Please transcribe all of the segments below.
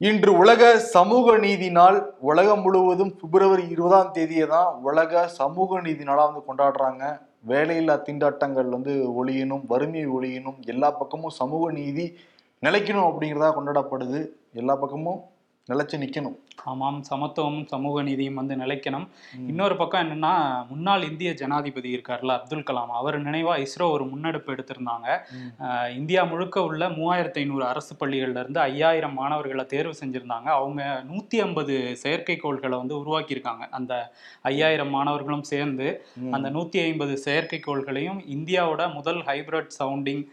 இன்று உலக சமூக நீதி நாள். உலகம் முழுவதும் பிப்ரவரி இருபதாம் தேதியை தான் உலக சமூக நீதி நாளாக வந்து கொண்டாடுறாங்க. வேலையில்லா திண்டாட்டங்கள் வந்து ஒழியணும் வறுமை ஒழியணும். எல்லா பக்கமும் சமூக நீதி நிலைக்கணும் அப்படிங்கிறதா கொண்டாடப்படுது. எல்லா பக்கமும் நிலைச்சு நிக்கணும். ஆமாம் சமத்துவமும் சமூக நீதியும் வந்து நிலைக்கணும். இன்னொரு பக்கம் என்னன்னா முன்னாள் இந்திய ஜனாதிபதி இருக்கார்ல அப்துல் கலாம். அவர் நினைவா இஸ்ரோ ஒரு முன்னெடுப்பு எடுத்திருந்தாங்க. இந்தியா முழுக்க உள்ள மூவாயிரத்தி ஐநூறு அரசு பள்ளிகள்ல இருந்து ஐயாயிரம் மாணவர்களை தேர்வு செஞ்சிருந்தாங்க. அவங்க நூத்தி ஐம்பது செயற்கைக்கோள்களை வந்து உருவாக்கியிருக்காங்க. அந்த ஐயாயிரம் மாணவர்களும் சேர்ந்து. அந்த நூத்தி ஐம்பது செயற்கைக்கோள்களையும் இந்தியாவோட முதல் ஹைபிரிட் சவுண்டிங்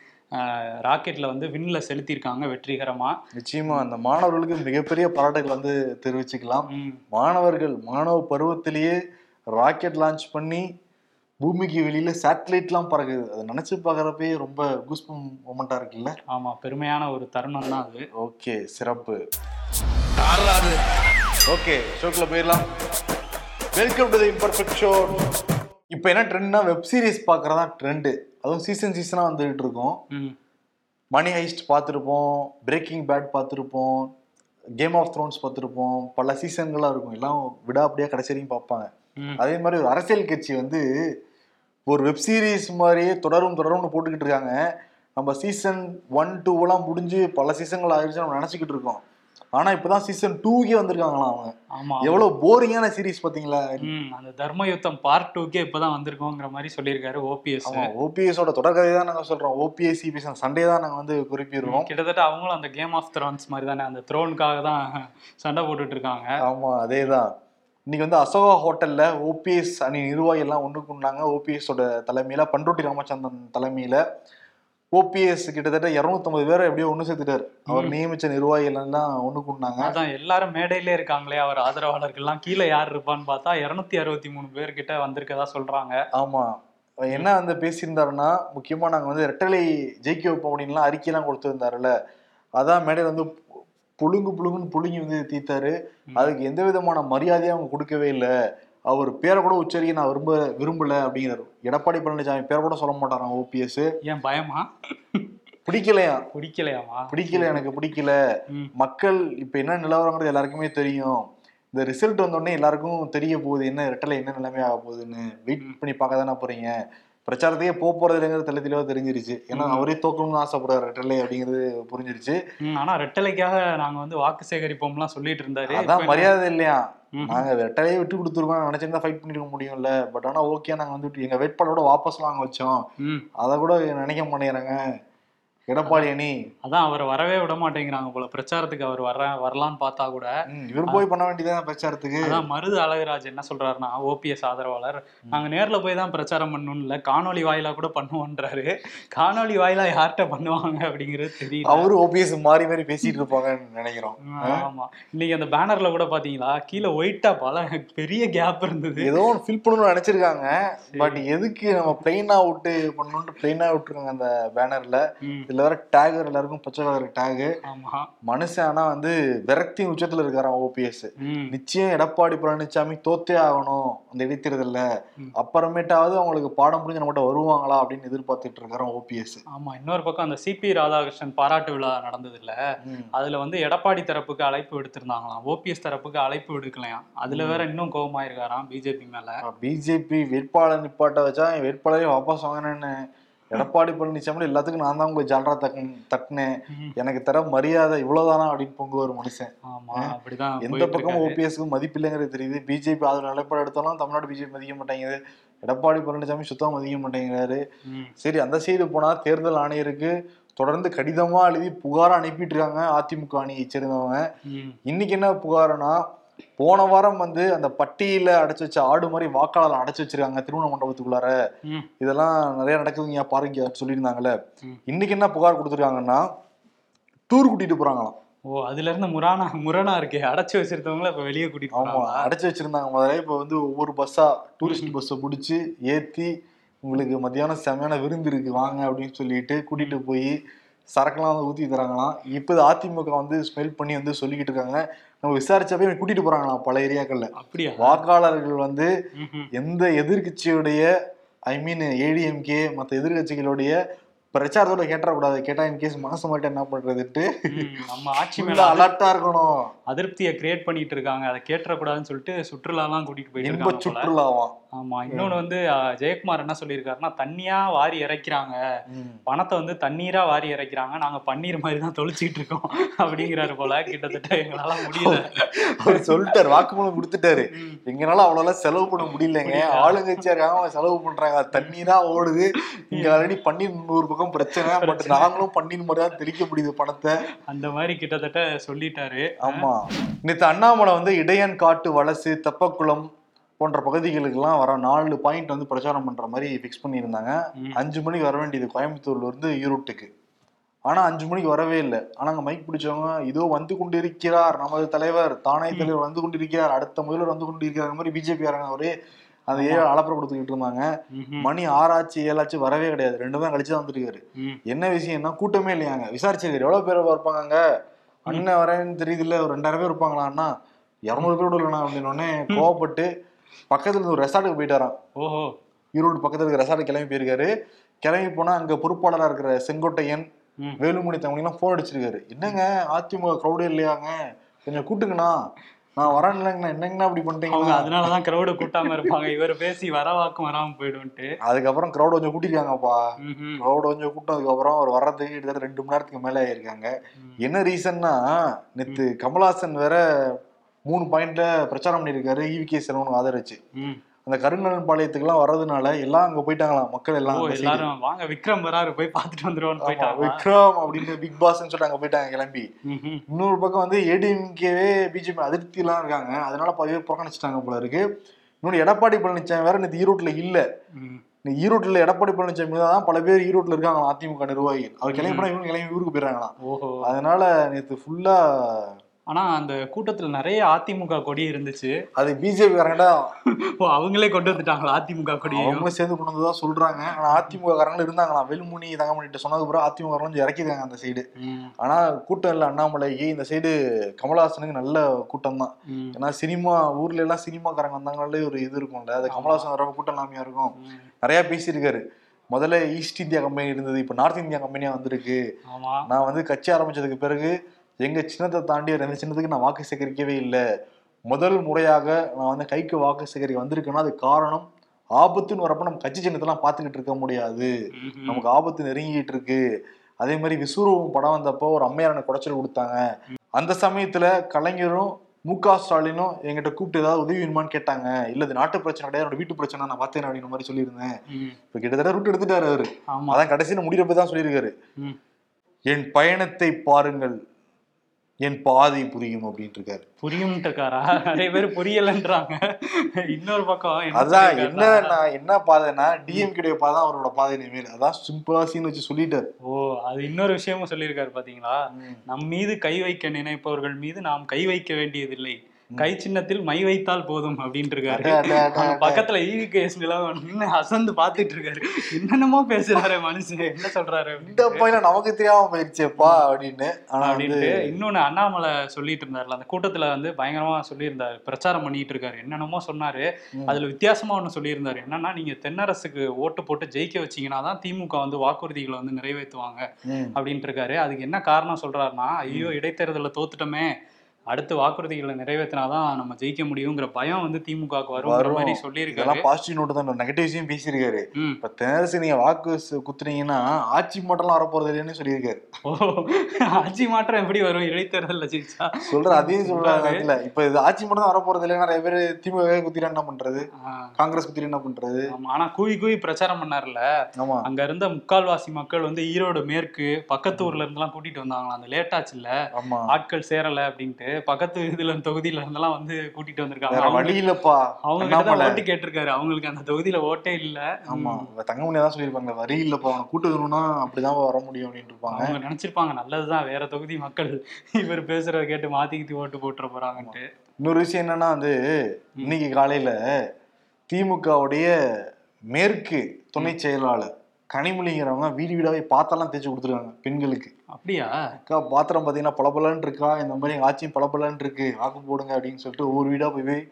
ராக்கெட்ல வந்து விண்ணில் செலுத்தியிருக்காங்க வெற்றிகரமா. நிச்சயமா அந்த மாணவர்களுக்கு மிகப்பெரிய பாராட்டுகள் வந்து தெரிவிச்சுக்கலாம். மாணவர்கள் மாணவ பருவத்திலேயே ராக்கெட் லான்ச் பண்ணி பூமிக்கு வெளியில சேட்டலைட்லாம் பறக்குது. அதை நினைச்சு பார்க்கறப்பே ரொம்ப கூஸ்பம் மொமெண்டா இருக்குல்ல? ஆமா பெருமையான ஒரு தருணம் தான் அது. ஓகே சிறப்பு. ஓகே ஷோக்குள்ள போயிடலாம். Welcome to the Imperfect Show இப்போ என்ன ட்ரெண்ட்னா வெப் சீரிஸ் பார்க்கறதா ட்ரெண்டு அதுவும் சீசன் சீசனாக வந்துகிட்டு இருக்கோம் மணி ஹைஸ்ட் பார்த்துருப்போம் பிரேக்கிங் பேட் பார்த்துருப்போம் கேம் ஆஃப் த்ரோன்ஸ் பார்த்துருப்போம் பல சீசன்களாக இருக்கும். எல்லாம் விடாப்படியாக கடைசி வரைக்கும் பார்ப்பாங்க. அதே மாதிரி ஒரு அரசியல் கட்சி வந்து ஒரு வெப் சீரிஸ் மாதிரியே தொடரும் தொடரும்னு போட்டுக்கிட்டு இருக்காங்க. நம்ம சீசன் ஒன் டூலாம் முடிஞ்சு பல சீசன்கள் ஆயிடுச்சு நம்ம நினச்சிக்கிட்டு இருக்கோம். ஆனா இப்பதான் சீசன் டூக்கே வந்திருக்காங்களாம் அவங்க. ஆமா எவ்வளவு போரிங்கான சீரிஸ் பாத்தீங்களா அந்த தர்ம யுத்தம் பார்ட் டூக்கே இப்பதான் வந்திருக்கோங்கிற மாதிரி சொல்லியிருக்காரு ஓபிஎஸ் ஓபிஎஸோட தொடர்கதை தான் நாங்க சொல்றோம். ஓபிஎஸ் சிபிஎஸ் சண்டே தான் நாங்க வந்து குறிப்பிடுறோம். கிட்டத்தட்ட அவங்களும் அந்த கேம் ஆஃப் த்ரோன்ஸ் மாதிரி தானே அந்த த்ரோனுக்காக தான் சண்டை போட்டுட்டு இருக்காங்க. ஆமா அதேதான். இன்னைக்கு வந்து அசோகா ஹோட்டல்ல ஓபிஎஸ் அணி நிர்வாகி எல்லாம் ஒண்ணு கூடினாங்க ஓபிஎஸோட தலைமையில பண்ருட்டி ராமச்சந்திரன் தலைமையில. ஓபிஎஸ் கிட்டத்தட்ட 250 பேரை எப்படியோ ஒண்ணு சேர்த்துட்டாரு. அவர் நியமிச்ச நிர்வாகிகள் எல்லாம் ஒண்ணு கூடினாங்க அதான் எல்லாரும் மேடையிலே இருக்காங்களே அவர் ஆதரவாளர்கள்லாம். கீழே யார் இருப்பான்னு பார்த்தா இருநூத்தி அறுபத்தி மூணு பேர்கிட்ட வந்திருக்கதா சொல்றாங்க. ஆமா. என்ன வந்து பேசியிருந்தாருன்னா முக்கியமா நாங்க வந்து ரெட்டலை ஜெயிக்க வைப்போம் அப்படின்லாம் அறிக்கையெல்லாம் கொடுத்திருந்தாருல்ல. அதான் மேடையில வந்து புழுங்கு புழுங்குன்னு புழுங்கி வந்து தீத்தாரு அதுக்கு எந்த விதமான மரியாதையும் அவங்க கொடுக்கவே இல்லை. அவர் பேரை கூட உச்சரிக்க நான் விரும்ப விரும்பல அப்படிங்கிறாரு. எடப்பாடி பழனிசாமி பேரை கூட சொல்ல மாட்டாராம் ஓபிஎஸ்? ஏன் பயமா? பிடிக்கலையா? பிடிக்கலையாமா பிடிக்கல எனக்கு பிடிக்கல. மக்கள் இப்ப என்ன நிலவரங்கிறது எல்லாருக்குமே தெரியும். இந்த ரிசல்ட் வந்தோடனே எல்லாருக்கும் தெரிய போகுது என்ன ரெட்டலை என்ன நிலைமை ஆக போகுதுன்னு. வெயிட் பண்ணி பார்க்க தானே போறீங்க? பிரச்சாரத்தையே போறது இல்லைங்கிறது தெளி தெளிவா தெரிஞ்சிருச்சு. ஏன்னா அவரே தோக்கணும்னு ஆசைப்படுறாரு. ரெட்டலை அப்படிங்கிறது புரிஞ்சிருச்சு. ஆனா ரெட்டலைக்காக நாங்க வந்து வாக்கு சேகரிப்போம்லாம் சொல்லிட்டு இருந்தாரு. அதான் மரியாதை இல்லையா. நாங்க ரெட்டலையே விட்டு கொடுத்துருக்கோம் நினைச்சிருந்தா ஃபைட் பண்ணிருக்க முடியும்ல. பட் ஆனா ஓகே நாங்க வந்து எங்க வேட்பாளரோட வாபஸ் வாங்க வச்சோம். அதை கூட நினைக்க மாட்டேங்கிறாங்க. எடப்பாடி அணி. அதான் அவர் வரவே விட மாட்டேங்கிறாங்க போல. பிரச்சாரத்துக்கு அவர் வர வரலான்னு பார்த்தா கூட. இவர் போய் பண்ண வேண்டியதான் பிரச்சாரத்துக்கு. அதான் மருது அழகுராஜ் என்ன சொல்றாருன்னா ஓபிஎஸ் ஆதரவாளர் நாங்க நேர்ல போய் தான் பிரச்சாரம் பண்ணணும் இல்ல காணொலி வாயிலா கூட பண்ணுவோன்றாரு. காணொலி வாயிலா யார்கிட்ட பண்ணுவாங்க அப்படிங்கிறது தெரியல. அவரு ஓபிஎஸ் மாறி மாறி பேசிட்டு இருப்பாங்கன்னு நினைக்கிறோம். ஆமா. இன்னைக்கு அந்த பேனர்ல கூட பாத்தீங்களா கீழே ஒயிட்டா பல பெரிய கேப் இருந்தது. ஏதோ ஒன்று ஃபில் பண்ணணும்னு நினைச்சிருக்காங்க. பட் எதுக்கு நம்ம பிளெயினா விட்டு பண்ணணும்னு பிளெயினா விட்டுருக்காங்க அந்த பேனர்ல. இதுல வேற டேக் எல்லாருக்கும் பச்சை கலர் டேக் மனுஷன் ஆனா வந்து விரக்தி உச்சத்துல இருக்காராம் ஓபிஎஸ் நிச்சயம் எடப்பாடி பழனிசாமி தோத்தே ஆகணும். அந்த இடைத்தேர்தல்ல. அப்புறமேட்டாவது அவங்களுக்கு பாடம் புரிஞ்சு நம்மகிட்ட வருவாங்களா அப்படின்னு எதிர்பார்த்துட்டு இருக்காராம் ஓபிஎஸ் ஆமா இன்னொரு பக்கம் அந்த சிபி ராதாகிருஷ்ணன் பாராட்டு விழா நடந்தது இல்ல அதுல வந்து எடப்பாடி தரப்புக்கு அழைப்பு விடுத்திருந்தாங்களாம். ஓபிஎஸ் தரப்புக்கு அழைப்பு விடுக்கலையாம். அதுல வேற இன்னும் கோபமாயிருக்காராம் பிஜேபி மேல. பிஜேபி வேட்பாளர் நிப்பாட்ட வச்சா வேட்பாளரே வாபஸ் வாங்கினேன்னு எடப்பாடி பழனிசாமி எல்லாத்துக்கும் நான் தான் உங்க ஜாலரா தக்கு தட்டினேன் எனக்கு தர மரியாதை இவ்வளவுதானா அப்படின்னு பொங்குவார் மனுஷன். ஆமா அப்படிதான் எந்த போயிட்டு பக்கம் இருக்காரு. ஓபிஎஸ்க்கு மதிப்பு இல்லைங்கிறது தெரியுது. பிஜேபி அதில் நிலைப்பாடு எடுத்தாலும் தமிழ்நாடு பிஜேபி மதிக்க மாட்டேங்குது. எடப்பாடி பழனிசாமி சுத்தமா மதிக்க மாட்டேங்கிறாரு. சரி அந்த சைடு போனா தேர்தல் ஆணையருக்கு தொடர்ந்து கடிதமா எழுதி புகாரா அனுப்பிட்டு இருக்காங்க. அதிமுக அணியை சேர்ந்தவங்க. இன்னைக்கு என்ன புகாருனா போன வாரம் வந்து அந்த பட்டியல அடைச்சு வச்ச ஆடு மாதிரி வாக்காளர் அடைச்சு வச்சிருக்காங்க திருமண மண்டபத்துக்குள்ளார. இதெல்லாம் நிறைய நடக்குதுங்க பாருங்க சொல்லியிருந்தாங்கல்ல. இன்னைக்கு என்ன புகார் கொடுத்துருக்காங்கன்னா டூர் கூட்டிட்டு போறாங்களாம். ஓ அதுல இருந்து முரணா முரணா இருக்கே. அடைச்சு வச்சிருந்தவங்கள இப்ப வெளியே கூட்டிட்டு ஆமா? அடைச்சு வச்சிருந்தாங்க முதல்ல. இப்ப வந்து ஒவ்வொரு பஸ்ஸா டூரிஸ்ட் பஸ்ஸை பிடிச்சி ஏத்தி உங்களுக்கு மத்தியானம் செமையான விருந்து இருக்கு வாங்க அப்படின்னு சொல்லிட்டு கூட்டிட்டு போய் சரக்குலாம் வந்து ஊத்தி தராங்களாம். இப்போ அதிமுக வந்து ஸ்மெல் பண்ணி வந்து சொல்லிக்கிட்டு இருக்காங்க. நம்ம விசாரிச்சப்பே கூட்டிட்டு போறாங்களாம் பல ஏரியாக்கள்ல அப்படியா வாக்காளர்கள் வந்து. எந்த எதிர்க்கட்சியுடைய ஐ மீன் ஏடிஎம்கே மற்ற எதிர்க்கட்சிகளுடைய பிரச்சாரத்தோட கேட்டக்கூடாது கேட்டா இன் கேஸ் மனசு மட்டும் என்ன பண்றதுட்டு நம்ம ஆட்சி மேல அலர்ட்டா இருக்கணும். அதிருப்தியை கிரியேட் பண்ணிட்டு இருக்காங்க. அதை கேட்டுறக்கூடாதுன்னு சொல்லிட்டு சுற்றுலாலாம் கூட்டிட்டு போயிட்டு. சுற்றுலாவாம் ஆமா. இன்னொன்னு வந்து ஜெயக்குமார் என்ன சொல்லியிருக்காருன்னா தண்ணியா வாரி இறைக்கிறாங்க. பணத்தை வந்து தண்ணீரா வாரி இறைக்கிறாங்க. நாங்க பன்னீர் மாதிரி தான் தொளிச்சிட்டு இருக்கோம். அப்படிங்கிறாரு போல. கிட்டத்தட்ட எங்களால முடியல. அவர் சொல்லிட்டாரு. வாக்குமூலம் கொடுத்துட்டாரு. எங்களால அவ்வளவு செலவு பண்ண முடியலங்க. ஆளுங்கட்சியா இருக்காங்க. செலவு பண்றாங்க. தண்ணி தான் ஓடுது. இங்க ஆல்ரெடி பன்னீர் நூறு பக்கம் பிரச்சனை பட் நாங்களும் மாதிரி தான் தெளிக்க முடியுது பணத்தை. அந்த மாதிரி கிட்டத்தட்ட சொல்லிட்டாரு. ஆமா. நேத்து அண்ணாமலை வந்து இடையன் காட்டு வலசு தெப்பக்குளம் போன்ற பகுதிகளுக்கெல்லாம் வர நாலு பாயிண்ட் வந்து பிரச்சாரம் பண்ற மாதிரி ஃபிக்ஸ் பண்ணியிருந்தாங்க. அஞ்சு மணிக்கு வர வேண்டியது கோயம்புத்தூர்ல இருந்து ஈரோட்டுக்கு. ஆனா அஞ்சு மணிக்கு வரவே இல்லை. ஆனா அங்க மைக் பிடிச்சவங்க இதோ வந்து கொண்டிருக்கிறார் நமது தலைவர் தானே தலைவர் வந்து கொண்டிருக்கிறார் அடுத்த முதல்வர் வந்து கொண்டிருக்கிறார் மாதிரி பிஜேபி ஒரே அந்த ஏழு அலப்பறை கொடுத்துக்கிட்டு இருந்தாங்க. மணி ஆறாச்சு ஏழாச்சு வரவே கிடையாது. ரெண்டு தான் கழிச்சு தான் வந்துருக்காரு. என்ன விஷயம்னா கூட்டமே இல்லையாங்க. விசாரிச்சிருக்காரு. எவ்வளவு பேர் இருப்பாங்க அண்ணன் வரேன்னு தெரியுதுல்ல ஒரு ரெண்டாயிரம் பேர் இருப்பாங்களா அண்ணா இரநூறு பேர் இல்லைண்ணா அப்படின்னு உடனே கோவப்பட்டு பக்கத்துல ஒரு ரெசார்ட்டுக்கு போயிட்டாராம். ஓஹோ. ஈரோடு பக்கத்துல இருக்க ரெசார்ட் கிளம்பி போயிருக்காரு. கிளம்பி போனா அங்க பொறுப்பாளரா இருக்கிற செங்கோட்டையன். வேலுமணி தவங்கலாம் போன் அடிச்சிருக்காரு. என்னங்க? அதிமுக க்ரௌடே இல்லையாங்க? கொஞ்சம் கூட்டுங்கண்ணா. நான் வரேன் இல்லைங்கண்ணா. என்னங்கண்ணா அப்படி அவங்க பண்ணிட்டீங்க அதனாலதான் கிரௌட கூட்டாம இருப்பாங்க. இவர் பேசி வரவாக்கும் வராம போயிடும்ட்டு அதுக்கப்புறம் க்ரௌட் கொஞ்சம் கூட்டிருக்காங்கப்பா. க்ரௌட் கொஞ்சம் கூட்டதுக்கு அப்புறம் அவர் வர்றதுக்கு கிட்டத்தட்ட ரெண்டு மணி நேரத்துக்கு மேலே ஆயிருக்காங்க. என்ன ரீசன்னா நேத்து கமல்ஹாசன் வேற மூணு பாயிண்ட்ல பிரச்சாரம் பண்ணியிருக்காரு. ஈவி கே செல்வனுக்கு ஆதரிச்சு. அந்த கருங்கலன் பாளையத்துக்குலாம் வர்றதுனால எல்லாம் அங்க போயிட்டாங்களாம். மக்கள் எல்லாம். எல்லாரும் வாங்க விக்ரம் வராரு போய் பார்த்துட்டு வந்துருவோம்னு போயிட்டாங்க விக்ரம் அப்படின்னு பிக் பாஸ்ன்னு சொல்லிட்டு அங்க போயிட்டாங்க கிளம்பி. இன்னொரு பக்கம் வந்து ஏடிஎம்கேவே பிஜேபி அதிருப்தி எல்லாம் இருக்காங்க. அதனால பேர் புறக்கணிச்சிட்டாங்க போல இருக்கு. இன்னொன்று எடப்பாடி பழனிசாமி வேற நேற்று ஈரோட்ல இல்ல. ஈரோட்ல எடப்பாடி பழனிசாமி தான் பல பேர் ஈரோட்ல இருக்காங்க அதிமுக நிர்வாகிகள். அவர் கிளம்பி போனா இவங்க கிளம்பி ஊருக்கு போயிடறாங்களாம். அதனால நேத்து ஃபுல்லா ஆனா அந்த கூட்டத்துல நிறைய அதிமுக கொடி இருந்துச்சு. அது பிஜேபி காரங்கடா அவங்களே கொண்டு வந்துட்டாங்களா அதிமுக கொடியையும்? அவங்களும் சேர்ந்து கொண்டு வந்ததா சொல்றாங்க. ஆனா அதிமுக காரங்களும் இருந்தாங்களாம் வெல்முனி தங்கமணிட்ட சொன்னதுக்கு அப்புறம் அதிமுக காரங்களும் இறக்கிருக்காங்க அந்த சைடு. ஆனா கூட்டம் இல்ல அண்ணாமலைக்கு. இந்த சைடு கமலஹாசனுக்கு நல்ல கூட்டம் தான். ஏன்னா சினிமா ஊர்ல எல்லாம் சினிமாக்காரங்க வந்தாங்களே ஒரு இது இருக்கும்ல. அது கமலஹாசன் வரப்ப கூட்டம் இல்லாமையா இருக்கும். நிறைய பேசியிருக்காரு. முதல்ல ஈஸ்ட் இந்தியா கம்பெனி இருந்தது இப்ப நார்த் இந்தியா கம்பெனியா வந்திருக்கு. நான் வந்து கட்சி ஆரம்பிச்சதுக்கு பிறகு எங்க சின்னத்தை தாண்டி எந்த சின்னத்துக்கு நான் வாக்கு சேகரிக்கவே இல்லை. முதல் முறையாக நான் வந்து கைக்கு வாக்கு சேகரிக்க வந்திருக்கேன்னா அது காரணம் ஆபத்துன்னு வரப்ப நம்ம கட்சி சின்னத்தெல்லாம் பார்த்துக்கிட்டு இருக்க முடியாது. நமக்கு ஆபத்து நெருங்கிட்டு இருக்கு. அதே மாதிரி விஸ்வரூபம் படம் வந்தப்போ ஒரு அம்மையார் எனக்கு குடைச்சல் கொடுத்தாங்க. அந்த சமயத்துல கலைஞரும் மு க ஸ்டாலினும் என்கிட்ட கூப்பிட்டு ஏதாவது உதவி வேணுமான்னு கேட்டாங்க. இல்ல இது நாட்டு பிரச்சனை கிடையாது என்னோட வீட்டு பிரச்சனை நான் பார்த்தேன் அப்படின்ற மாதிரி சொல்லியிருந்தேன். இப்ப கிட்டத்தட்ட ரூட் எடுத்துட்டாரு அவரு. அதான் கடைசியில் முடிகிறப்ப தான் சொல்லியிருக்காரு. என் பயணத்தை பாருங்கள். என் பாதை புரியும் அப்படின்ட்டு இருக்காரு புரியும்ட்டுக்காரா? நிறைய பேர் புரியலன்றாங்க. இன்னொரு பக்கம் என்ன அதான் என்ன நான் என்ன பாதைன்னா டிஎம்கே பாதை அவரோட பாதை இனிமேல் அதான் சிம்பிளா சீன் வச்சு சொல்லிட்டாரு. ஓ அது இன்னொரு விஷயமும் சொல்லியிருக்காரு பாத்தீங்களா. நம் மீது கை வைக்க நினைப்பவர்கள் மீது நாம் கை வைக்க வேண்டியதில்லை. கை சின்னத்தில் மை வைத்தால் போதும் அப்படின்ட்டு இருக்காரு. பக்கத்துல ஈவி கேஸ் நின்று அசந்து பாத்துட்டு இருக்காரு என்னென்னமோ பேசுறாரு மனுஷன். என்ன சொல்றாரு இந்த. பையன் நமக்கு தெரியாம போயிடுச்சேப்பா அப்படின்னு. ஆனா அப்படின்ட்டு இன்னொன்னு அண்ணாமலை சொல்லிட்டு இருந்தாருல அந்த கூட்டத்துல வந்து பயங்கரமா சொல்லியிருந்தாரு. பிரச்சாரம் பண்ணிட்டு இருக்காரு என்னென்னமோ சொன்னாரு. அதுல வித்தியாசமா ஒண்ணு சொல்லியிருந்தாரு. என்னன்னா நீங்க தென்னரசுக்கு ஓட்டு போட்டு ஜெயிக்க வச்சீங்கன்னா தான் திமுக வந்து வாக்குறுதிகளை வந்து நிறைவேற்றுவாங்க. அப்படின்ட்டு இருக்காரு அதுக்கு என்ன காரணம் சொல்றாருன்னா ஐயோ இடைத்தேர்தலில் தோத்துட்டோமே. அடுத்து வாக்குறுதிகளை நிறைவேற்றினாதான் நம்ம ஜெயிக்க முடியுங்கிற பயம் வந்து திமுகவுக்கு வருங்கிற வரும். மாதிரி சொல்லியிருக்காரு. பாசிட்டிவ் நோட்டு தான் நெகட்டிவ் விஷயம் பேசியிருக்காரு இப்ப தெனரசு நீங்க வாக்கு குத்துனீங்கன்னா ஆட்சி மட்டும்லாம் வரப்போறது இல்லைன்னு சொல்லியிருக்காரு. ஓ ஆட்சி மாற்றம் எப்படி வரும்? இடைத்தேர்தலில் ஜெயிச்சா? சொல்ற அதையும் சொல்றாரு. அதுல இப்ப இது ஆட்சி தான் வரப்போறது இல்லை நிறைய பேர் திமுக குத்திட்டு என்ன பண்றது? காங்கிரஸ் குத்திட்டு என்ன பண்றது? ஆனா கூவி கூவி பிரச்சாரம் பண்ணார்ல ஆமா. அங்க இருந்த முக்கால்வாசி மக்கள் வந்து ஈரோடு மேற்கு பக்கத்து ஊர்ல இருந்தெல்லாம் கூட்டிட்டு வந்தாங்களாம். அந்த லேட் ஆச்சுல்ல ஆமா. ஆட்கள் சேரல அப்படின்ட்டு. பக்கத்து இதுல தொகுதியில இருந்தெல்லாம் வந்து கூட்டிட்டு வந்திருக்காங்க. வழி இல்லப்பா அவங்க ஓட்டு கேட்டிருக்காரு. அவங்களுக்கு அந்த தொகுதியில ஓட்டே இல்ல. ஆமா. தங்கமணி தான் சொல்லியிருப்பாங்க வரி இல்லப்பா அவனை கூட்டு வரணும்னா அப்படிதான் வர முடியும் அப்படின்னு இருப்பாங்க. அவங்க நினைச்சிருப்பாங்க நல்லதுதான் வேற தொகுதி மக்கள் இவர் பேசுறத கேட்டு மாத்தி கித்தி ஓட்டு போட்டுற போறாங்கன்ட்டு. இன்னொரு விஷயம் என்னன்னா வந்து இன்னைக்கு காலையில திமுகவுடைய மேற்கு துணை செயலாளர் கனிமொழிங்கிறவங்க வீடு வீடாவே பாத்திரம் தேய்ச்சி கொடுத்துருக்காங்க பெண்களுக்கு. அப்படியா? அக்கா பாத்திரம் பாத்தீங்கன்னா பளபளன்னு இருக்கா? இந்த மாதிரி ஆட்சியும் பளபளன்னு இருக்கு. வாக்கு போடுங்க அப்படின்னு சொல்லிட்டு ஒவ்வொரு வீடா போய் போய்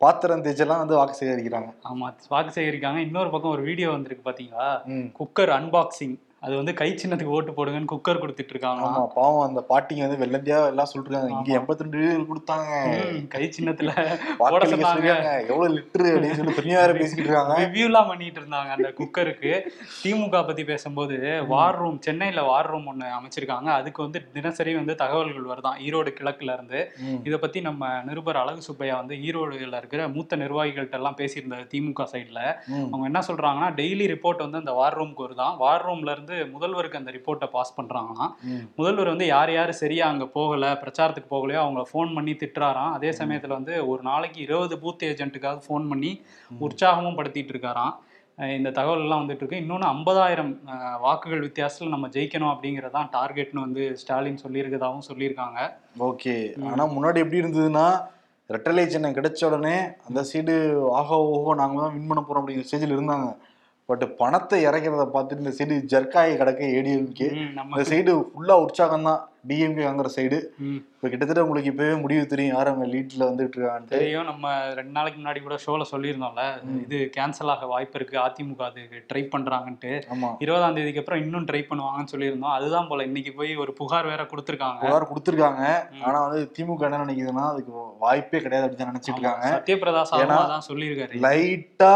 பாத்திரம் தேய்ச்செல்லாம் வந்து வாக்கு சேகரிக்கிறாங்க. ஆமா வாக்கு சேகரிக்காங்க இன்னொரு பக்கம் ஒரு வீடியோ வந்திருக்கு பாத்தீங்களா. குக்கர் அன்பாக்சிங் அது வந்து கை சின்னத்துக்கு ஓட்டு போடுங்கன்னு குக்கர் கொடுத்துட்டு இருக்காங்க ஆமா பாவம் அந்த பாட்டிங்க வந்து வெள்ளந்தியா எல்லாம் சொல்றாங்க இங்க. எண்பத்தி ரெண்டு கொடுத்தாங்க. கை சின்னத்துல போட சொன்னாங்க. எவ்வளவு லிட்டரு அப்படின்னு சொல்லி பெரிய வேற பேசிக்கிட்டு இருக்காங்க ரிவ்யூலாம் பண்ணிட்டு இருந்தாங்க அந்த குக்கருக்கு. திமுக பத்தி பேசும்போது வார் ரூம் சென்னையில வார் ரூம் ஒண்ணு அமைச்சிருக்காங்க. அதுக்கு வந்து தினசரி வந்து தகவல்கள் வருதான். ஈரோடு கிழக்குல இருந்து. இதை பத்தி நம்ம நிருபர் அழகு சுப்பையா வந்து ஈரோடுல இருக்கிற மூத்த நிர்வாகிகள்ட்ட எல்லாம் பேசியிருந்தாரு திமுக சைட்ல. அவங்க என்ன சொல்றாங்கன்னா டெய்லி ரிப்போர்ட் வந்து அந்த வார் ரூம்க்கு வருதான். வார் ரூம்ல இருந்து முதல்வருக்கு அந்த ரிப்போர்ட்டை பாஸ் பண்றாங்களாம். ம். முதல்வர் வந்து யார் யார் சரியா அங்க போகல பிரச்சாரத்துக்கு போகலையோ அவங்கள ஃபோன் பண்ணி திட்டுறாராம். அதே சமயத்துல வந்து ஒரு நாளைக்கு இருபது பூத் ஏஜென்ட்டுக்காக ஃபோன் பண்ணி உற்சாகமும் படுத்திட்டு இருக்காராம். இந்த தகவல் எல்லாம் வந்துட்டு இருக்கு. இன்னொன்று ஐம்பதாயிரம் வாக்குகள் வித்தியாசத்தில் நம்ம ஜெயிக்கணும் அப்படிங்கறதான் டார்கெட்னு வந்து ஸ்டாலின் சொல்லியிருக்கதாகவும் சொல்லியிருக்காங்க. ஓகே. ஆனா முன்னாடி எப்படி இருந்ததுன்னா ரெட்டலை சின்னம் கிடைச்ச உடனே அந்த சைடு ஆஹா ஓஹோ நாங்க தான் வின் பண்ண போறோம் அப்படிங்கிற ஸ்டேஜில் இருந்தாங்க. பட் பணத்தை இறக்கிறத பார்த்துட்டு இந்த சைடு ஜர்க்காய் கிடக்க ஏடிஎம்கே நம்ம இந்த சைடு ஃபுல்லா உற்சாகம் தான் டிஎம்கே வாங்குற சைடு இப்போ கிட்டத்தட்ட உங்களுக்கு இப்பவே முடிவு தெரியும் யார் அவங்க லீட்ல வந்துட்டு இருக்கான்ட்டு தெரியும். நம்ம ரெண்டு நாளைக்கு முன்னாடி கூட ஷோல சொல்லியிருந்தோம்ல. இது கேன்சல் ஆக வாய்ப்பு இருக்கு. அதிமுக அதுக்கு ட்ரை பண்றாங்கன்ட்டு. ஆமா. இருபதாம் தேதிக்கு அப்புறம் இன்னும் ட்ரை பண்ணுவாங்கன்னு சொல்லியிருந்தோம். அதுதான் போல. இன்னைக்கு போய் ஒரு புகார் வேற கொடுத்துருக்காங்க. புகார் கொடுத்துருக்காங்க. ஆனா வந்து திமுக என்ன நினைக்குதுன்னா அதுக்கு வாய்ப்பே கிடையாது அப்படின்னு நினைச்சிட்டு இருக்காங்க. சத்யபிரதா சாஹூ தான் சொல்லியிருக்காரு. லைட்டா.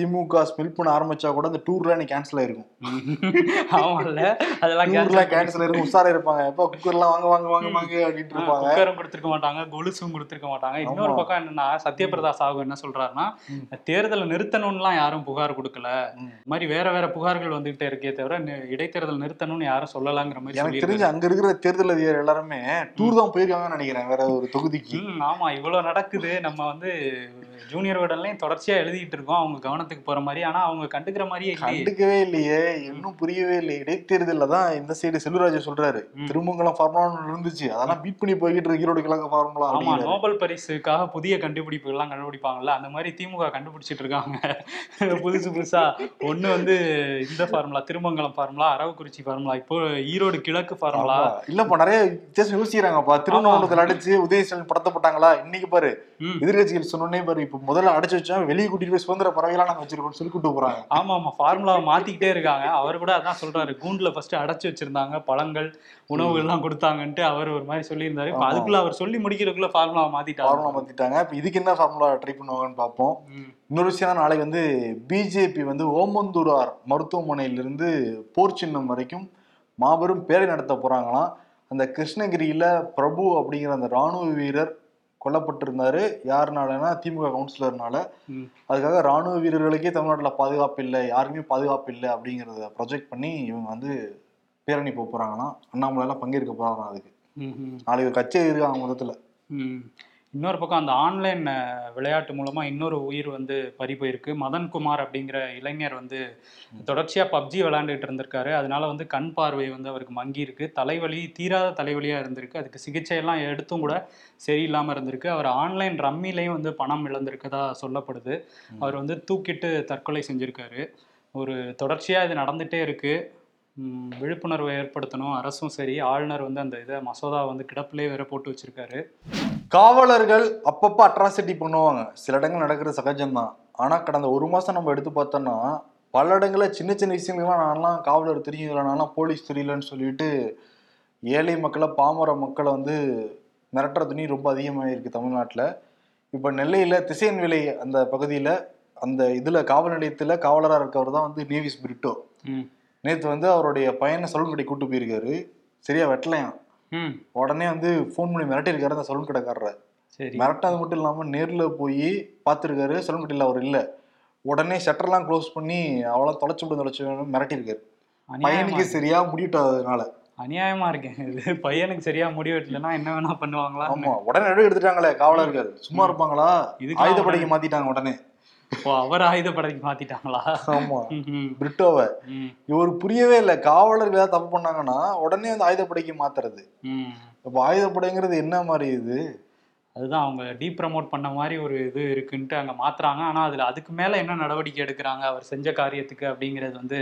திமுக ஸ்மெல் பண்ண ஆரம்பிச்சா கூட அந்த டூர்ல எனக்கு கேன்சல் ஆயிருக்கும். ஆமாம்ல அதெல்லாம் கேன்சல் ஆயிருக்கும். உஷாரா இருப்பாங்க. எப்ப குக்கர்லாம் வாங்க வாங்க வாங்க வாங்க அப்படின்ட்டு இருப்பாங்க. குக்கரும் கொடுத்துருக்க மாட்டாங்க கொலுசும் கொடுத்துருக்க மாட்டாங்க. இன்னொரு. பக்கம் என்னன்னா சத்யபிரதா சாஹூ என்ன சொல்றாருன்னா. தேர்தலை நிறுத்தணும்லாம் யாரும் புகார் கொடுக்கல. இந்த மாதிரி வேற வேற புகார்கள் வந்துகிட்டே இருக்கே தவிர இடைத்தேர்தல் நிறுத்தணும்னு யாரும் சொல்லலாங்கிற மாதிரி எனக்கு தெரிஞ்சு அங்க இருக்கிற தேர்தல் அதிகாரி எல்லாருமே டூர் தான் போயிருக்காங்கன்னு நினைக்கிறேன் வேற ஒரு தொகுதிக்கு. ஆமா இவ்வளவு நடக்குது. நம்ம வந்து ஜூனியர் விடலையும் தொடர்ச்சியா எழுதிட்டு இருக்கோம். அவங்க கவனத்துக்கு போற மாதிரி. ஆனா அவங்க கண்டுக்கிற மாதிரியே இல்லையே. கண்டுக்கவே இல்லையே. இன்னும் புரியவே இல்லை இடைத்தேர்தல்ல தான் இந்த சைடு செல்வராஜ் சொல்றாரு. திருமங்கலம் ஃபார்முலா இருந்துச்சு அதெல்லாம் பீட் பண்ணி போய்கிட்டு இருக்கு. ஈரோடு கிழக்கு ஃபார்முலா ஆமா அப்படிங்கிறாரு. நோபல் பரிசுக்காக புதிய கண்டுபிடிப்புகள்லாம் கண்டுபிடிப்பாங்கல்ல. அந்த மாதிரி திமுக கண்டுபிடிச்சிட்டு இருக்காங்க. புதுசு புதுசா. ஒண்ணு வந்து இந்த formula Thirumangalam formula Aravakurichi formula இப்போ ஈரோடு கிழக்கு ஃபார்முலா. இல்லப்பா நிறைய வித்தியாசம் யோசிக்கிறாங்கப்பா. திருவண்ணாமலத்துல அடிச்சு உதயசன் படத்தப்பட்டாங்களா இன்னைக்கு பாரு. எதிர்கட்சிகள் சொன்னோடனே பாரு இப்ப முதல்ல அடைச்சு வச்சா வெளியே கூட்டிட்டு போய் சுதந்திர பறவைலாம் நாங்க வச்சிருக்கோம் சொல்லி கூட்டு போறாங்க. ஆமா ஆமா. ஃபார்முலாவை மாத்திக்கிட்டே இருக்காங்க. அவர் கூட அதான் சொல்றாரு. கூண்டுல ஃபர்ஸ்ட் அடைச்சு வச்சிருந்தாங்க. பழங்கள் உணவுகள் எல்லாம் கொடுத்தாங்கன்ட்டு அவர் ஒரு மாதிரி சொல்லியிருந்தாரு. இப்ப. அதுக்குள்ள அவர் சொல்லி முடிக்கிறதுக்குள்ள ஃபார்முலாவை ஃபார்முலா மாத்திட்டாங்க மாத்திட்டாங்க. இப்ப இதுக்கு என்ன ஃபார்முலா ட்ரை பண்ணுவாங்கன்னு பார்ப்போம். இன்னொரு விஷயம் நாளைக்கு வந்து பிஜேபி வந்து ஓமந்தூரார் மருத்துவமனையிலிருந்து போர் சின்னம் வரைக்கும் மாபெரும் பேரை நடத்த போறாங்களாம். அந்த கிருஷ்ணகிரியில பிரபு அப்படிங்கிற அந்த ராணுவ வீரர் கொல்லப்பட்டிருந்தாரு யாருனாலனா திமுக கவுன்சிலர்னால. அதுக்காக ராணுவ வீரர்களுக்கே தமிழ்நாட்டுல பாதுகாப்பு இல்லை யாருக்குமே பாதுகாப்பு இல்லை அப்படிங்கிறத ப்ரொஜெக்ட் பண்ணி இவங்க வந்து பேரணி போக போறாங்களாம் அண்ணாமலை எல்லாம் பங்கேற்க போறாங்களாம் அதுக்கு. நாளைக்கு கச்சேரி இருக்காங்க மொத்தத்துல. இன்னொரு பக்கம் அந்த ஆன்லைன் விளையாட்டு மூலமா இன்னொரு உயிர் வந்து பறி போயிருக்கு. மதன்குமார் அப்படிங்கிற இளைஞர் வந்து தொடர்ச்சியா பப்ஜி விளையாண்டுட்டு இருந்திருக்காரு. அதனால வந்து கண் பார்வை வந்து அவருக்கு மங்கி இருக்கு. தலைவலி தீராத தலைவலியா இருந்திருக்கு. அதுக்கு சிகிச்சை எல்லாம் எடுத்தும் கூட சரியில்லாம இருந்திருக்கு. அவர் ஆன்லைன் ரம்மிலையும் வந்து பணம் இழந்திருக்கதா சொல்லப்படுது. அவர் வந்து தூக்கிட்டு தற்கொலை செஞ்சிருக்காரு. ஒரு தொடர்ச்சியா இது நடந்துட்டே இருக்கு. ம், விழிப்புணர்வை ஏற்படுத்தணும். அரசும் சரி ஆளுநர் வந்து அந்த இதை மசோதா வந்து கிடப்பிலே வேற போட்டு வச்சிருக்காரு. காவலர்கள் அப்பப்போ அட்ராசிட்டி பண்ணுவாங்க. சில இடங்கள் நடக்கிறது சகஜம்தான். ஆனா கடந்த ஒரு மாசம் நம்ம எடுத்து பார்த்தோம்னா பல இடங்களில் சின்ன சின்ன விஷயங்கள்லாம் நான்லாம் காவலர் நான்லாம் போலீஸ் தெரியலன்னு சொல்லிட்டு ஏழை மக்களை பாமர மக்களை வந்து மிரட்டுற துணி ரொம்ப அதிகமாக இருக்கு தமிழ்நாட்டில். இப்போ நெல்லையில் திசையன்விலை அந்த பகுதியில் அந்த இதில் காவல் நிலையத்தில் காவலராக இருக்கவர் தான் வந்து நேவிஸ் பிரிட்டோ நேற்று வந்து அவருடைய பையனை சலூன் கடை கூட்டு போயிருக்காரு. சரியா வெட்டலையாம் உடனே வந்து ஃபோன் பண்ணி மிரட்டியிருக்காரு அந்த சலூன் கடைக்காரரை. சரி. மிரட்டாது மட்டும் இல்லாம நேர்ல போய் பார்த்துருக்காரு சலூன் கடையில் அவர் இல்ல. உடனே ஷட்டர்லாம் க்ளோஸ் பண்ணி அவளை தொலைச்சு விடு தொலைச்சு மிரட்டியிருக்காரு. பையனுக்கு சரியா முடிவிட்டோம் அதனால. அநியாயமா இருக்கேன் இது பையனுக்கு சரியா முடிவு வெட்டலைன்னா என்ன வேணா பண்ணுவாங்களா ஆமா உடனே எடுத்துட்டாங்களே காவலர்கள். சும்மா இருப்பாங்களா? இதுக்கெல்லாம் ஆயுதப்படைக்கு மாத்திட்டாங்க உடனே. அவர் ஆயுதப்படைக்கு மாத்திட்டாங்களா? ஆமா. பிரிட்டோவை. இவர் புரியவே இல்லை. காவலர்கள் ஏதாவது தப்பு பண்ணாங்கன்னா உடனே வந்து ஆயுதப்படைக்கு மாத்துறது. அப்போ ஆயுதப்படைங்கிறது என்ன மாதிரி இது? அதுதான் அவங்க டீ ப்ரமோட் பண்ண மாதிரி ஒரு இது இருக்குன்ட்டு அங்க மாத்துறாங்க. ஆனா அதுல அதுக்கு மேல என்ன நடவடிக்கை எடுக்கிறாங்க? அவர் செஞ்ச காரியத்துக்கு அப்படிங்கிறது வந்து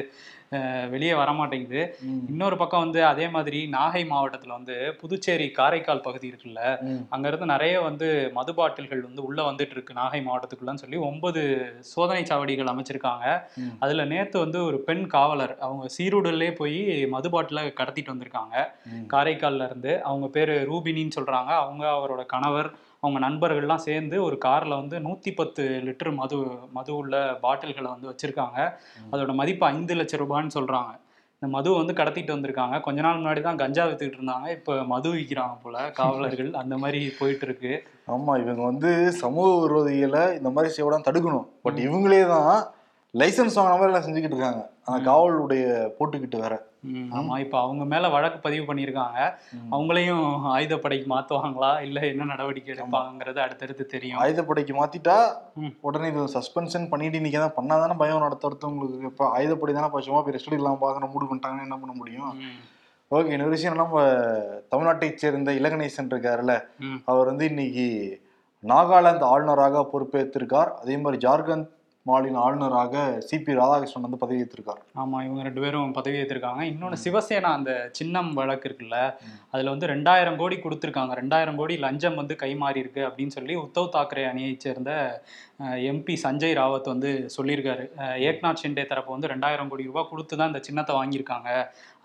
வெளியே வர மாட்டேங்குது ம். இன்னொரு பக்கம் வந்து அதே மாதிரி நாகை மாவட்டத்துல வந்து புதுச்சேரி காரைக்கால் பகுதி இருக்குல்ல ம். அங்க இருந்து நிறைய வந்து மது பாட்டில்கள் வந்து உள்ள வந்துட்டு இருக்கு நாகை மாவட்டத்துக்குள்ளன்னு சொல்லி ஒன்பது சோதனை சாவடிகள் அமைச்சிருக்காங்க. அதுல நேத்து வந்து ஒரு பெண் காவலர் அவங்க சீருடல்லே போய் மது பாட்டில கடத்திட்டு வந்திருக்காங்க. காரைக்கால்ல இருந்து அவங்க பேரு ரூபினின்னு சொல்றாங்க அவங்க அவரோட கணவர் அவங்க நண்பர்கள்லாம் சேர்ந்து ஒரு கார்ல வந்து நூத்தி பத்து லிட்டர் மது மது உள்ள பாட்டில்களை வந்து வச்சிருக்காங்க. அதோட மதிப்பு ஐந்து லட்சம் ரூபான்னு சொல்றாங்க. இந்த மது வந்து கடத்திட்டு வந்திருக்காங்க. கொஞ்ச நாள் முன்னாடி தான் கஞ்சா வித்துக்கிட்டு இருந்தாங்க. இப்ப மது விற்கிறாங்க போல காவலர்கள். அந்த மாதிரி போயிட்டு இருக்கு ஆமா இவங்க வந்து சமூக விரோதிகளை இந்த மாதிரி செய்யக்கூடாது தடுக்கணும். பட் இவங்களே தான் லைசன்ஸ் வாங்கின மாதிரி எல்லாம் செஞ்சுக்கிட்டு இருக்காங்க. அந்த காவலுடைய போட்டுக்கிட்டு வேற. ஆமா இப்ப அவங்க மேல வழக்கு பதிவு பண்ணியிருக்காங்க. அவங்களையும் ஆயுதப்படைக்கு மாத்துவாங்களா? இல்ல என்ன நடவடிக்கை எடுப்பாங்கிறது அடுத்தடுத்து தெரியும். ஆயுதப்படைக்கு மாத்திட்டா. உடனே இது சஸ்பென்ஷன் பண்ணிட்டு இன்னைக்கு தான் பண்ணாதானே பயம்? நடத்துறவங்களுக்கு இப்ப ஆயுதப்படை தானே சும்மா போய் ரெஸ்ட் இல்லாம பாக்குற மூடு பண்ணிட்டாங்கன்னு என்ன பண்ண முடியும்? ஓகே இன்னொரு விஷயம் நம்ம தமிழ்நாட்டை சேர்ந்த இலகணேசன் இருக்காருல்ல. அவர் வந்து இன்னைக்கு நாகாலாந்து ஆளுநராக பொறுப்பேற்றிருக்கார். அதே மாதிரி ஜார்க்கண்ட் மாநில ஆளுநராக சிபி ராதாகிருஷ்ணன் வந்து பதவியேற்றிருக்கார் ஆமா இவங்க ரெண்டு பேரும் பதவி ஏற்றிருக்காங்க இன்னொன்னு சிவசேனா அந்த சின்னம் வழக்கு இருக்குல்ல அதுல வந்து ரெண்டாயிரம் கோடி கொடுத்துருக்காங்க. ரெண்டாயிரம் கோடி லஞ்சம் வந்து கைமாறி இருக்கு அப்படின்னு சொல்லி உத்தவ் தாக்கரே அணியை சேர்ந்த எம்பி சஞ்சய் ராவத் வந்து சொல்லியிருக்காரு. ஏக்நாத் ஷிண்டே தரப்பு வந்து ரெண்டாயிரம் கோடி ரூபாய் கொடுத்து தான் இந்த சின்னத்தை வாங்கியிருக்காங்க.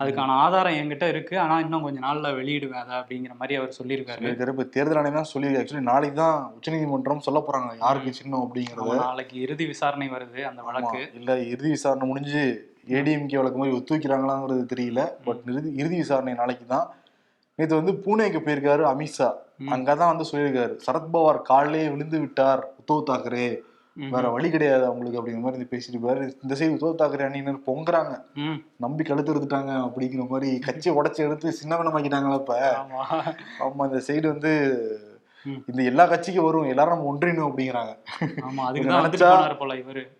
அதுக்கான ஆதாரம் என்கிட்ட இருக்கு. ஆனா இன்னும் கொஞ்ச நாள்ல வெளியிடுவேன் அதை அப்படிங்கிற மாதிரி அவர் சொல்லியிருக்காரு. சொல்லியிருக்காரு இப்ப தேர்தல் ஆணையம் தான் சொல்லி ஆக்சுவலி நாளைக்கு தான் உச்சநீதிமன்றம் சொல்ல போறாங்க. யாருக்கு சின்னம் அப்படிங்கறது. நாளைக்கு இறுதி விசாரணை வருது அந்த வழக்கு. இல்ல இறுதி விசாரணை முடிஞ்சு ஏடிஎம்கே வழக்கு மாதிரி ஒத்து வைக்கிறாங்களாங்கிறது தெரியல. பட் இறுதி இறுதி விசாரணை நாளைக்கு தான். நேற்று வந்து பூனேக்கு போயிருக்காரு அமித்ஷா. அங்கதான் வந்து சொல்லியிருக்காரு. சரத்பவார் காலிலே விழுந்து விட்டார் உத்தவ் தாக்கரே. வேற வழி கிடையாது அவங்களுக்கு அப்படிங்கிற மாதிரி பேசிட்டு இருப்பாரு. இந்த சைடு உத்தவ் தாக்கரே அணியினர் பொங்குறாங்க. நம்பி கழுத்து எடுத்துட்டாங்க அப்படிங்கிற மாதிரி கட்சியை உடைச்சு எடுத்து சின்னவனமாக்கிட்டாங்களா இப்ப? ஆமா. ஆமா இந்த சைடு வந்து. இந்த எல்லா கட்சிக்கும் வரும். எல்லாரும் நம்ம ஒன்றிணும் அப்படிங்கிறாங்க. நினைச்சா-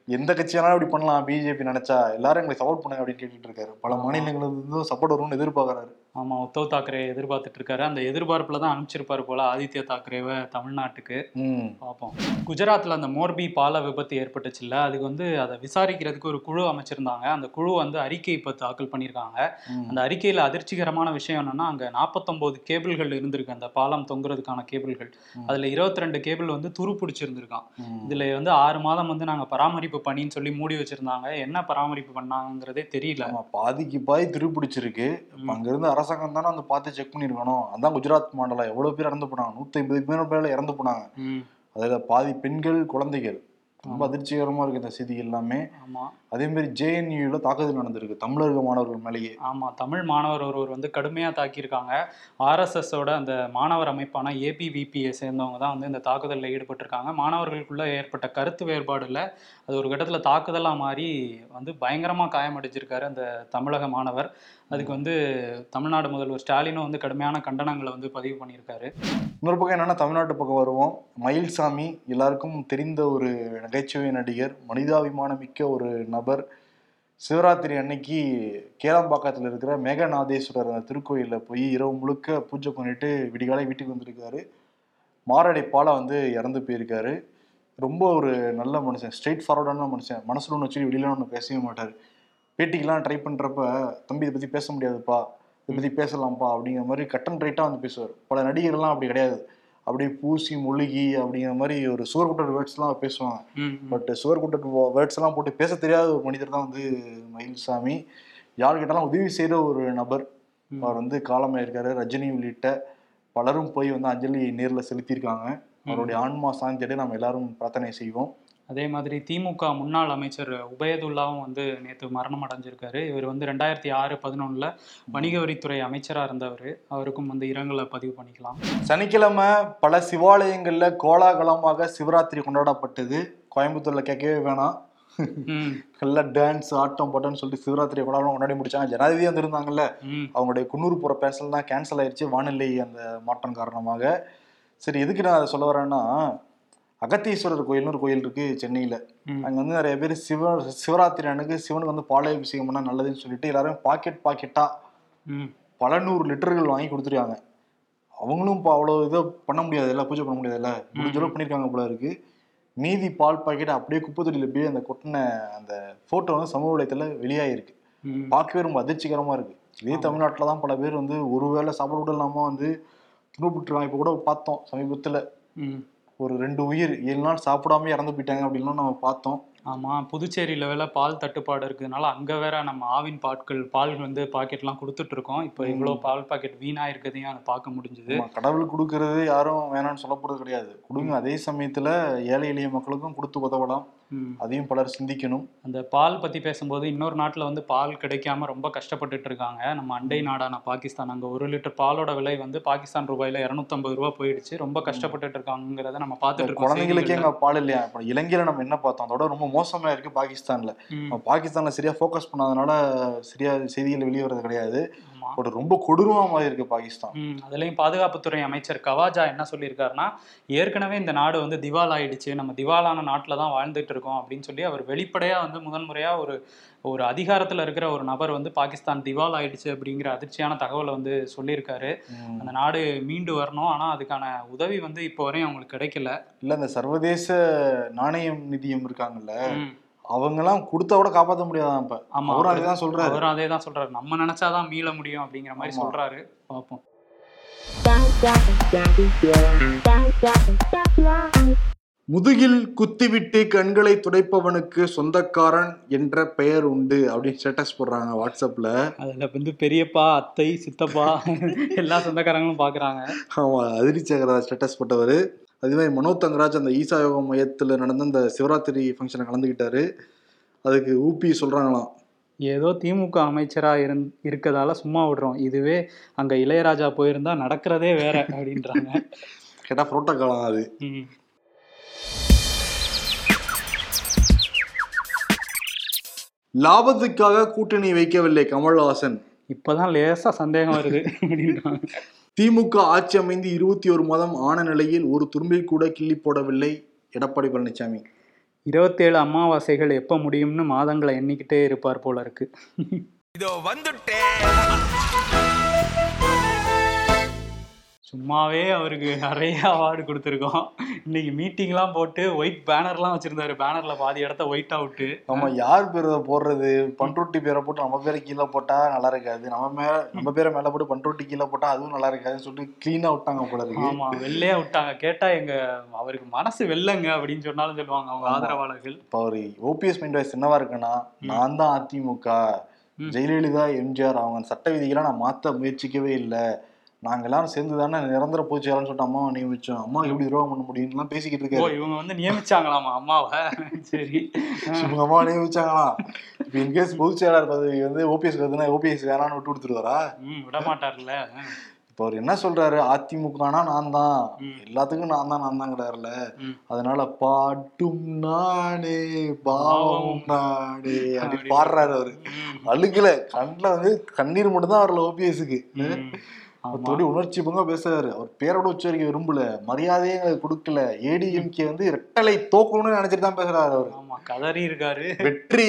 எந்த கட்சியானாலும் இப்படி பண்ணலாம். பிஜேபி நினைச்சா எல்லாரும் எங்களை சப்போர்ட் பண்ணுங்க அப்படின்னு கேட்டுட்டு இருக்காரு. பல மாநிலங்கள்ல இருந்தும் சப்போர்ட் வரும்னு எதிர்பார்க்கறாரு. ஆமா உத்தவ் தாக்கரே எதிர்பார்த்துட்டு இருக்காரு அந்த எதிர்பார்ப்புல தான் அனுப்பிச்சிருப்பாரு போல ஆதித்ய தாக்கரேவை தமிழ்நாட்டுக்கு. பார்ப்போம் குஜராத்ல அந்த மோர்பி பால விபத்து ஏற்பட்டுச்சுல்ல அதுக்கு வந்து அதை விசாரிக்கிறதுக்கு ஒரு குழு அமைச்சிருந்தாங்க. அந்த குழு வந்து அறிக்கை இப்போ தாக்கல் பண்ணியிருக்காங்க. ம். அந்த அறிக்கையில அதிர்ச்சிகரமான விஷயம் என்னன்னா அங்க நாற்பத்தொன்பது கேபிள்கள் இருந்திருக்கு. அந்த பாலம் தொங்குறதுக்கான கேபிள்கள். அதுல இருபத்தி ரெண்டு கேபிள் வந்து துரு பிடிச்சிருந்திருக்கான். இதுல வந்து ஆறு மாதம் வந்து நாங்க பராமரிப்பு பணின்னு சொல்லி மூடி வச்சிருந்தாங்க. என்ன பராமரிப்பு பண்ணாங்கங்கிறதே தெரியல. பாதிக்கு பாதி திருப்பிடிச்சிருக்கு இப்ப அங்க இருந்து அரசாங்கம் தானே வந்து பார்த்து செக் பண்ணிருக்கணும் அதான் குஜராத் மாடலா எவ்வளவு பேர் இறந்து போனாங்க? நூத்தி ஐம்பது பேர் மேல இறந்து போனாங்க. அதுல பாதி பெண்கள் குழந்தைகள். ரொம்ப அதிர்ச்சிகரமா இருக்கு இந்த செய்தி எல்லாமே. ஆமா. அதே மாதிரி ஜேஎன்யூல தாக்குதல் நடந்திருக்கு தமிழக மாணவர்கள் மேலேயே. ஆமா தமிழ் மாணவர் ஒருவர் வந்து கடுமையா தாக்கியிருக்காங்க. ஆர்எஸ்எஸோட அந்த மாணவர் அமைப்பான ஏபிவிபியை சேர்ந்தவங்க தான் வந்து இந்த தாக்குதலில் ஈடுபட்டிருக்காங்க. மாணவர்களுக்குள்ள ஏற்பட்ட கருத்து வேறுபாடுல அது ஒரு கட்டத்துல தாக்குதலா மாறி வந்து பயங்கரமா காயமடைஞ்சிருக்காரு அந்த தமிழக மாணவர். அதுக்கு வந்து தமிழ்நாடு முதல்வர் ஸ்டாலினும் வந்து கடுமையான கண்டனங்களை வந்து பதிவு பண்ணியிருக்காரு. இன்னொரு பக்கம் என்னன்னா தமிழ்நாட்டு பக்கம் வருவோம். மயில்சாமி எல்லாருக்கும் தெரிந்த ஒரு நகைச்சுவை நடிகர் மனிதாபிமான மிக்க ஒரு நபர். சிவராத்திரி அன்னைக்கு கேளம்பாக்கத்தில் இருக்கிற மேகநாதேஸ்வரர் அந்த திருக்கோயிலில் போய் இரவு முழுக்க பூஜை பண்ணிட்டு விடிகாலை வீட்டுக்கு வந்திருக்காரு. மாரடைப்பால் வந்து இறந்து போயிருக்காரு. ரொம்ப ஒரு நல்ல மனுஷன் ஸ்ட்ரெயிட் ஃபார்வர்டான மனுஷன். மனசுல ஒன்று வச்சு வெளியில ஒன்று பேசவே மாட்டார். பேட்டிக்கெல்லாம் ட்ரை பண்ணுறப்ப தம்பி இதை பற்றி பேச முடியாதுப்பா. இதை பற்றி பேசலாம்ப்பா. அப்படிங்கிற மாதிரி கட் அண்ட் ரைட்டாக வந்து பேசுவார். பல நடிகர்லாம் அப்படி கிடையாது. அப்படியே பூசி முழுகி அப்படிங்கிற மாதிரி ஒரு சுவர் குட்டர் வேர்ட்ஸ்லாம் பேசுவாங்க. பட் சுவர் குட்டர் வேர்ட்ஸ் எல்லாம் போட்டு பேச தெரியாத ஒரு மனிதர் தான் வந்து மயில்சாமி. யார்கிட்டலாம் உதவி செய்கிற ஒரு நபர். அவர் வந்து காலமாயிருக்காரு ரஜினி உள்ளிட்ட பலரும் போய் வந்து அஞ்சலி நேரில் செலுத்தியிருக்காங்க. அவருடைய ஆன்மா சாந்தியடை நம்ம எல்லாரும் பிரார்த்தனை செய்வோம். அதே மாதிரி திமுக முன்னாள் அமைச்சர் உபயதுல்லாவும் வந்து நேற்று மரணம் அடைஞ்சிருக்காரு. இவர் வந்து ரெண்டாயிரத்தி ஆறு பதினொன்றில் வணிக வரித்துறை அமைச்சராக இருந்தவர். அவருக்கும் வந்து இரங்கலை பதிவு பண்ணிக்கலாம். சனிக்கிழமை பல சிவாலயங்கள்ல கோலாகலமாக சிவராத்திரி கொண்டாடப்பட்டது. கோயம்புத்தூர்ல கேட்கவே வேணாம். நல்லா டான்ஸ் ஆட்டம் பாட்டம்னு சொல்லிட்டு சிவராத்திரி கொண்டாடம் கொண்டாடி முடிச்சாங்க. ஜனாதிபதி வந்திருந்தாங்கல்ல. ம். அவங்களுடைய குன்னூர் போற பேசல் தான் கேன்சல் ஆயிடுச்சு வானிலை அந்த மாற்றம் காரணமாக. சரி எதுக்கு நான் அதை சொல்ல வரேன்னா அகத்தீஸ்வரர் கோயில்னு ஒரு கோயில் இருக்கு சென்னையில. அங்க வந்து நிறைய பேர் சிவ சிவராத்திரி அன்னைக்கு சிவனுக்கு வந்து பாலாபிஷேகம் பண்ணா நல்லதுன்னு சொல்லிட்டு எல்லாரும் பாக்கெட் பாக்கெட்டா பல நூறு லிட்டர்கள் வாங்கி கொடுத்துருக்காங்க. அவங்களும் இப்போ அவ்வளோ இதை பண்ண முடியாதுல்ல பூஜை பண்ண முடியாதுல்ல? முடிஞ்ச அளவு பண்ணியிருக்காங்க போல இருக்கு. மீதி பால் பாக்கெட் அப்படியே குப்பை தொட்டியில் அப்படியே அந்த கொட்டின அந்த ஃபோட்டோ வந்து சமூக வலைத்தள வெளியாயிருக்கு. ம். பார்க்கவே ரொம்ப அதிர்ச்சிகரமா இருக்கு. இதே தமிழ்நாட்டில் தான் பல பேர் வந்து ஒருவேளை சாப்பிட கூட இல்லாம வந்து துணுப்புட்டுருவாங்க இப்போ கூட பார்த்தோம் சமீபத்துல. ஒரு ரெண்டு உயிர் ஏழு நாள் சாப்பிடாம இறந்து போயிட்டாங்க அப்படின்லாம் நம்ம பார்த்தோம். ஆமா புதுச்சேரியில வேற பால் தட்டுப்பாடு இருக்கிறதுனால அங்க வேற நம்ம ஆவின் பாட்கள் பால் வந்து பாக்கெட்லாம் கொடுத்துட்டு இருக்கோம். இப்போ இவ்வளோ பால் பாக்கெட் வீணா இருக்கிறதையும் அதை பார்க்க முடிஞ்சுது கடவுள் கொடுக்கறது யாரும் வேணாம்னு சொல்லப்படுறது கிடையாது. கொடுங்க அதே சமயத்துல ஏழை எளிய மக்களுக்கும் கொடுத்து உதவலாம். அதையும் பலர் சிந்திக்கணும். அந்த பால் பத்தி பேசும்போது இன்னொரு நாட்டுல வந்து பால் கிடைக்காம ரொம்ப கஷ்டப்பட்டுட்டு இருக்காங்க. நம்ம அண்டை நாடான பாகிஸ்தான். அங்க ஒரு லிட்டர் பாலோட விலை வந்து பாகிஸ்தான் ரூபாயில இருநூத்தம்பது ரூபா போயிடுச்சு. ரொம்ப கஷ்டப்பட்டுட்டு இருக்காங்கிறத நம்ம பார்த்துட்டு இருக்கோம். குழந்தைங்களுக்கே. அங்க பால் இல்லையா? இப்போ இலங்கையில நம்ம என்ன பார்த்தோம்? அதோட ரொம்ப மோசமா இருக்கு பாகிஸ்தான்ல. பாகிஸ்தான்ல சரியா ஃபோக்கஸ் பண்ணாதனால சரியா செய்திகள் வெளியே வர்றது கிடையாது. ஒரு ரொம்ப கொடூரமா இருக்கு பாகிஸ்தான். அதுலயும் பாதுகாப்புத்துறை அமைச்சர் கவாஜா என்ன சொல்லியிருக்காருன்னா ஏற்கனவே இந்த நாடு வந்து திவால் ஆயிடுச்சு நம்ம திவாலான நாட்டில் தான் வாழ்ந்துட்டு இருக்கோம் அப்படின்னு சொல்லி அவர் வெளிப்படையா வந்து முதன்முறையா ஒரு ஒரு அதிகாரத்துல இருக்கிற ஒரு நபர் வந்து பாகிஸ்தான் திவால் ஆயிடுச்சு அப்படிங்கிற அதிர்ச்சியான தகவலை வந்து சொல்லியிருக்காரு. அந்த நாடு மீண்டு வரணும் ஆனா அதுக்கான உதவி வந்து இப்போ வரையும் அவங்களுக்கு கிடைக்கல. இல்ல இந்த சர்வதேச நாணயம் நிதியம் இருக்காங்கல்ல ம். அவங்க எல்லாம் கொடுத்தா கூட காப்பாற்ற முடியாதான் இப்ப? ஆமா அவரும் அதுதான் சொல்றாரு. அவரும் அதே தான் சொல்றாரு. நம்ம நினைச்சாதான் மீள முடியும் அப்படிங்கிற மாதிரி. சொல்றாரு. பார்ப்போம் முதுகில் குத்திவிட்டு கண்களை துடைப்பவனுக்கு சொந்தக்காரன் என்ற பெயர் உண்டு அப்படின்னு ஸ்டேட்டஸ் போடுறாங்க வாட்ஸ்அப்ல அதுல வந்து பெரியப்பா அத்தை சித்தப்பா எல்லா சொந்தக்காரங்களும் பாக்குறாங்க. ஆமா அதிர்ச்சி ஆகிறதா ஸ்டேட்டஸ் போட்டவர். அதுவே மனோ தங்கராஜ் அந்த ஈசா யோகா மையத்துல நடந்த அந்த சிவராத்திரி ஃபங்க்ஷனை கலந்துக்கிட்டாரு அதுக்கு ஊபி சொல்றாங்களாம். ஏதோ திமுக அமைச்சரா இருந் இருக்கதால சும்மா விடுறோம். இதுவே அங்க இளையராஜா போயிருந்தா நடக்கிறதே வேற அப்படின்றாங்க. கேட்டா புரோட்டோகாலம் அது. லாபத்துக்காக கூட்டணி வைக்கவில்லை கமல்ஹாசன். இப்பதான் லேசா சந்தேகம் வருது அப்படின்றாங்க. திமுக ஆட்சி அமைந்து இருபத்தி ஒரு மாதம் ஆன நிலையில் ஒரு துரும்பை கூட கிள்ளி போடவில்லை. எடப்பாடி பழனிசாமி இருபத்தேழு அமாவாசைகள் எப்ப முடியும்னு மாதங்களை எண்ணிக்கிட்டே இருப்பார் போல இருக்கு. இதோ வந்துட்டேன் சும்மாவே அவருக்கு நிறைய அவார்டு கொடுத்துருக்கோம். இன்னைக்கு மீட்டிங்லாம் போட்டு ஒயிட் பேனர்லாம் வச்சிருந்தாரு. பேனர்ல பாதி இடத்த ஒயிட் அவுட்டு நம்ம யார் பேரை போடுறது? பண்ருட்டி பேரை போட்டு நம்ம பேரை கீழே போட்டா நல்லா இருக்காது. நம்ம மேல நம்ம பேரை மேல போட்டு பண்ருட்டி கீழே போட்டா அதுவும் நல்லா இருக்காதுன்னு சொல்லிட்டு கிளீனா விட்டாங்க போல இருக்கு. ஆமா வெள்ளையா விட்டாங்க. கேட்டா எங்க அவருக்கு மனசு வெள்ளங்க அப்படின்னு சொன்னாலும் சொல்லுவாங்க அவங்க. ஆதரவாளர்கள். இப்போ அவர் ஓபிஎஸ் மைண்ட் வாய்ஸ் என்னவா இருக்குன்னா நான் தான் அதிமுக. ஜெயலலிதா எம்ஜிஆர் அவங்க சட்ட விதிகளை நான் மாத்த முயற்சிக்கவே இல்லை. நாங்க எல்லாரும் சேர்ந்து தானே நிரந்தர பொதுச்செயலாளர்னு சொல்லிட்டு அம்மாவை நியமிச்சோம். அம்மா எப்படி துரோகம் பண்ண முடியும்லாம் பேசிக்கிட்டு இருக்காரு. இவங்க வந்து நியமிச்சாங்களாமா அம்மாவை? சரி. இவங்க அம்மா நியமிச்சாங்களா? இப்போ இன்கேஸ் பொதுச்செயலாளர் பதவி வந்து ஓபிஎஸ் வருதுன்னா ஓபிஎஸ் வேணான்னு விட்டு கொடுத்துருவாரா? விட மாட்டார்ல இப்போ அவர் என்ன சொல்றாரு? அதிமுகனா நான் தான். எல்லாத்துக்கும் நான் தான் நான் தாங்கிறாருல ம். அதனால பாட்டும் நானே பாவம் நானே அப்படி. பாடுறாரு அவரு. ம். அழுகல. கண்ணுல வந்து கண்ணீர் மட்டும் தான் வரல ஓபிஎஸ்க்கு மற்றபடி உணர்ச்சி பொங்க பேசுறாரு. அவர் பேரோட உச்சரிக்க விரும்பல. மரியாதையே கொடுக்கல. ஏடிஎம்கே வந்து ரெட்டலை தோக்கணும்னு நினைச்சிட்டு தான் பேசுறாரு அவர். ஆமா கதறி இருக்காரு. வெற்றி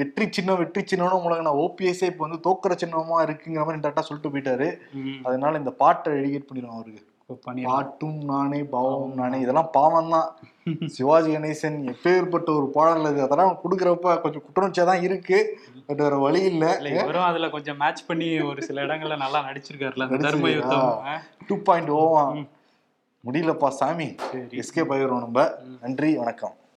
வெற்றி சின்னம் வெற்றி சின்னம்னு முழங்கின ஓபிஎஸ்ஏ இப்போ வந்து தோக்குற சின்னமா இருக்குங்கிற மாதிரி டேரக்டா சொல்லிட்டு போயிட்டாரு. அதனால இந்த பாட்டை எழுதிட்டு பண்ணிடுவோம் அவருக்கு. பாட்டும் நானே பாவம். நானே இதெல்லாம் பாவம் தான் சிவாஜி கணேசன் எப்பேற்பட்ட ஒரு பாடல் அது அதெல்லாம் கொடுக்குறப்ப கொஞ்சம் குற்றச்சாதான் தான் இருக்கு. பட் வேற வழி இல்ல. இவரும் அதுல கொஞ்சம் மேட்ச் பண்ணி ஒரு சில இடங்கள்ல நல்லா நடிச்சிருக்காருல தர்ம? யுத்தம். டூ பாயிண்ட் ஓவா. முடியலப்பா சாமி. எஸ்கே போயிடுறோம் நம்ம. நன்றி வணக்கம்.